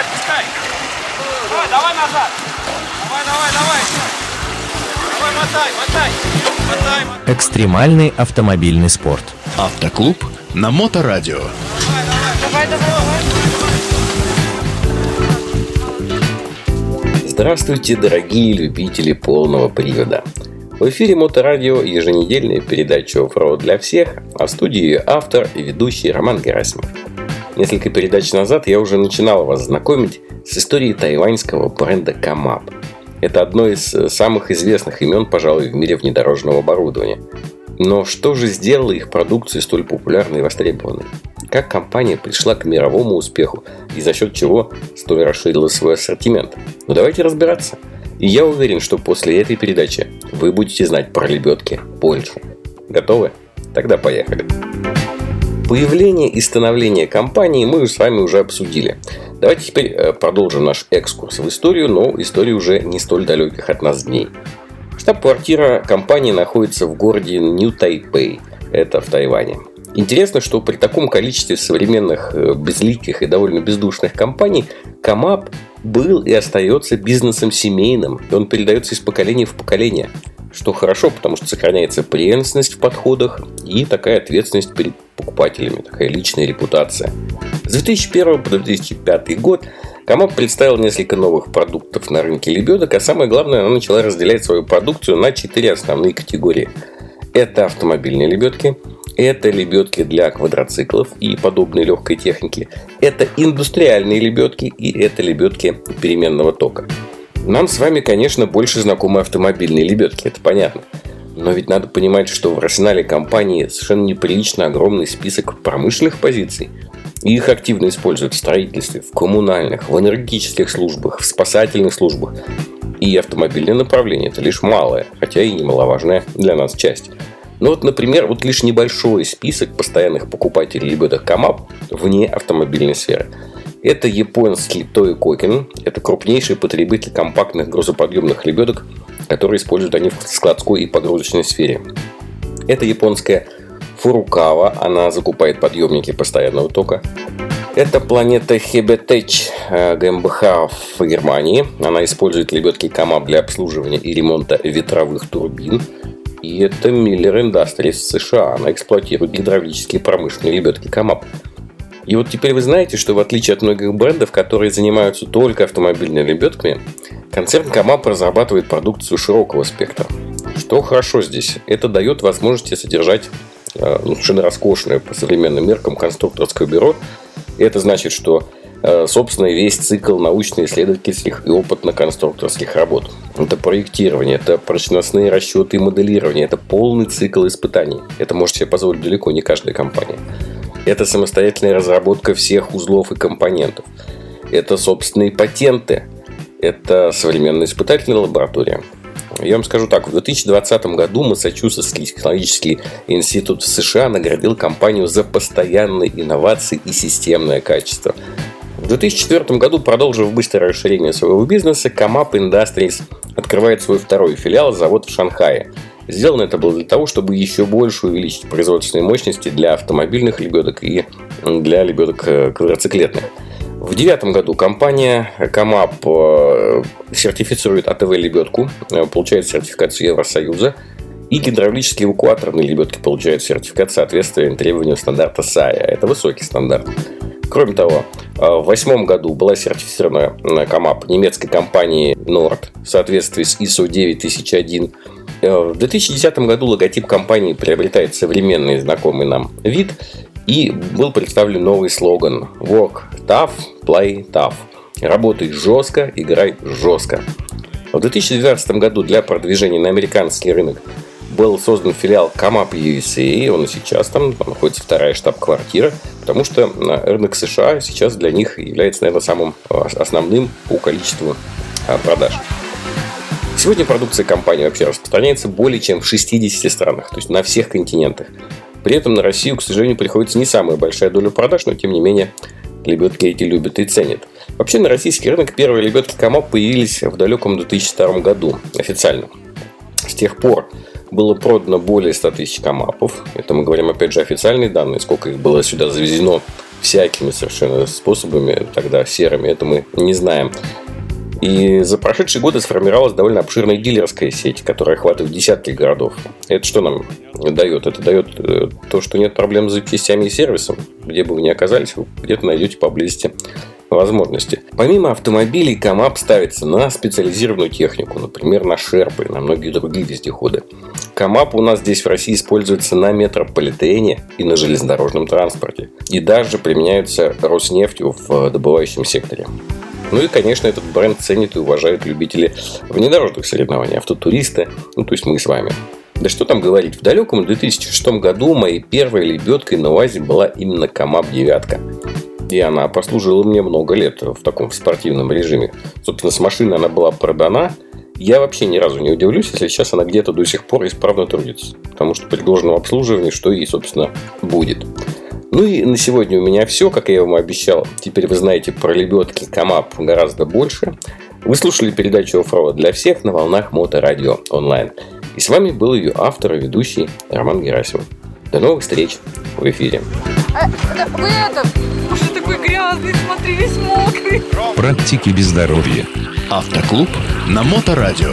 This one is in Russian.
отпускай. Давай, давай назад. Давай, давай, давай. Давай, мотай, мотай. Мотай, мотай. Экстремальный автомобильный спорт. Автоклуб на Моторадио. Давай, давай, давай. Здравствуйте, дорогие любители полного привода. В эфире Моторадио еженедельная передача «Оффроуд для всех», а в студии автор и ведущий Роман Герасимов. Несколько передач назад я уже начинал вас знакомить с историей тайваньского бренда Камап. Это одно из э, самых известных имен, пожалуй, в мире внедорожного оборудования. Но что же сделало их продукцию столь популярной и востребованной? Как компания пришла к мировому успеху и за счет чего столь расширила свой ассортимент? Ну давайте разбираться. И я уверен, что после этой передачи вы будете знать про лебедки больше. Готовы? Тогда поехали. Появление и становление компании мы с вами уже обсудили. Давайте теперь э, продолжим наш экскурс в историю, но историю уже не столь далеких от нас дней. Штаб-квартира компании находится в городе Нью-Тайпэй, это в Тайване. Интересно, что при таком количестве современных э, безликих и довольно бездушных компаний Камап был и остается бизнесом семейным, и он передается из поколения в поколение. Что хорошо, потому что сохраняется преемственность в подходах и такая ответственность перед покупателями, такая личная репутация. С 2001 по 2005 год Камап представил несколько новых продуктов на рынке лебедок, а самое главное, она начала разделять свою продукцию на четыре основные категории. Это автомобильные лебедки, это лебедки для квадроциклов и подобной легкой техники, это индустриальные лебедки и это лебедки переменного тока. Нам с вами, конечно, больше знакомы автомобильные лебедки, это понятно. Но ведь надо понимать, что в арсенале компании совершенно неприлично огромный список промышленных позиций. И их активно используют в строительстве, в коммунальных, в энергетических службах, в спасательных службах. И автомобильное направление – это лишь малая, хотя и немаловажная для нас часть. Ну вот, например, вот лишь небольшой список постоянных покупателей лебедок КАМАП вне автомобильной сферы – это японский Toy Koken. Это крупнейший потребитель компактных грузоподъемных лебедок, которые используют они в складской и погрузочной сфере. Это японская Фурукава. Она закупает подъемники постоянного тока. Это планета Хебетеч ГМБХ в Германии. Она использует лебедки КАМАП для обслуживания и ремонта ветровых турбин. И это Miller Industries США. Она эксплуатирует гидравлические промышленные лебедки КАМАП. И вот теперь вы знаете, что в отличие от многих брендов, которые занимаются только автомобильными лебедками, концерн Камап разрабатывает продукцию широкого спектра. Что хорошо здесь? Это дает возможности содержать э, ну, совершенно роскошное по современным меркам конструкторское бюро. Это значит, что э, собственно, весь цикл научно-исследовательских и опытно-конструкторских работ. Это проектирование, это прочностные расчеты и моделирование, это полный цикл испытаний. Это может себе позволить далеко не каждая компания. Это самостоятельная разработка всех узлов и компонентов. Это собственные патенты. Это современная испытательная лаборатория. Я вам скажу так, в 2020 году Массачусетский технологический институт в США наградил компанию за постоянные инновации и системное качество. В 2004 году, продолжив быстрое расширение своего бизнеса, Камап Industries открывает свой второй филиал, завод в Шанхае – Сделано это было для того, чтобы еще больше увеличить производственные мощности для автомобильных лебедок и для лебедок э, квадроциклетных. В девятом году компания COMEUP э, сертифицирует ATV лебедку, э, получает сертификацию Евросоюза, и гидравлические эвакуаторные лебедки получают сертификат соответствия требованиям стандарта SAE. Это высокий стандарт. Кроме того, в восьмом году была сертифицирована COMEUP немецкой компании Nord в соответствии с ISO 9001 Э, в 2010 году логотип компании приобретает современный знакомый нам вид и был представлен новый слоган Work tough, play tough. Работай жестко, играй жестко. В 2012 году для продвижения на американский рынок был создан филиал Камап USA, он сейчас там, там находится вторая штаб-квартира, потому что рынок США сейчас для них является, наверное, самым э, основным по количеству э, продаж. Сегодня продукция компании вообще распространяется более чем в 60 странах, то есть на всех континентах. При этом на Россию, к сожалению, приходится не самая большая доля продаж, но тем не менее лебедки эти любят и ценят. Вообще на российский рынок первые лебедки КАМАП появились в далеком 2002 году официально. С тех пор было продано более 100 тысяч КАМАПов. Это мы говорим опять же официальные данные, сколько их было сюда завезено всякими совершенно способами, тогда серыми, это мы не знаем. И за прошедшие годы сформировалась довольно обширная дилерская сеть, которая охватывает десятки городов. Это что нам дает? Это дает э, то, что нет проблем с запчастями и сервисом. Где бы вы ни оказались, вы где-то найдете поблизости возможности. Помимо автомобилей, КАМАП ставится на специализированную технику, например, на шерпы и на многие другие вездеходы. КАМАП у нас здесь в России используется на метрополитене и на железнодорожном транспорте. И даже применяются Роснефтью в добывающем секторе. Ну и, конечно, этот бренд ценит и уважают любители внедорожных соревнований, автотуристы, ну то есть мы с вами. Да что там говорить, в далеком 2006 году моей первой лебедкой на УАЗе была именно КАМАП девятка. И она послужила мне много лет в таком спортивном режиме. Собственно, с машины она была продана. Я вообще ни разу не удивлюсь, если сейчас она где-то до сих пор исправно трудится. Потому что при должном что и, собственно, будет. Ну и на сегодня у меня все, как я вам обещал. Теперь вы знаете про лебедки КАМАП гораздо больше. Вы слушали передачу «Оффроуд для всех» на волнах Моторадио онлайн. И с вами был ее автор и ведущий Роман Герасимов. До новых встреч в эфире. А, да, вы это, уже такой грязный, смотри, весь мокрый. Практики без здоровья. Автоклуб на Моторадио.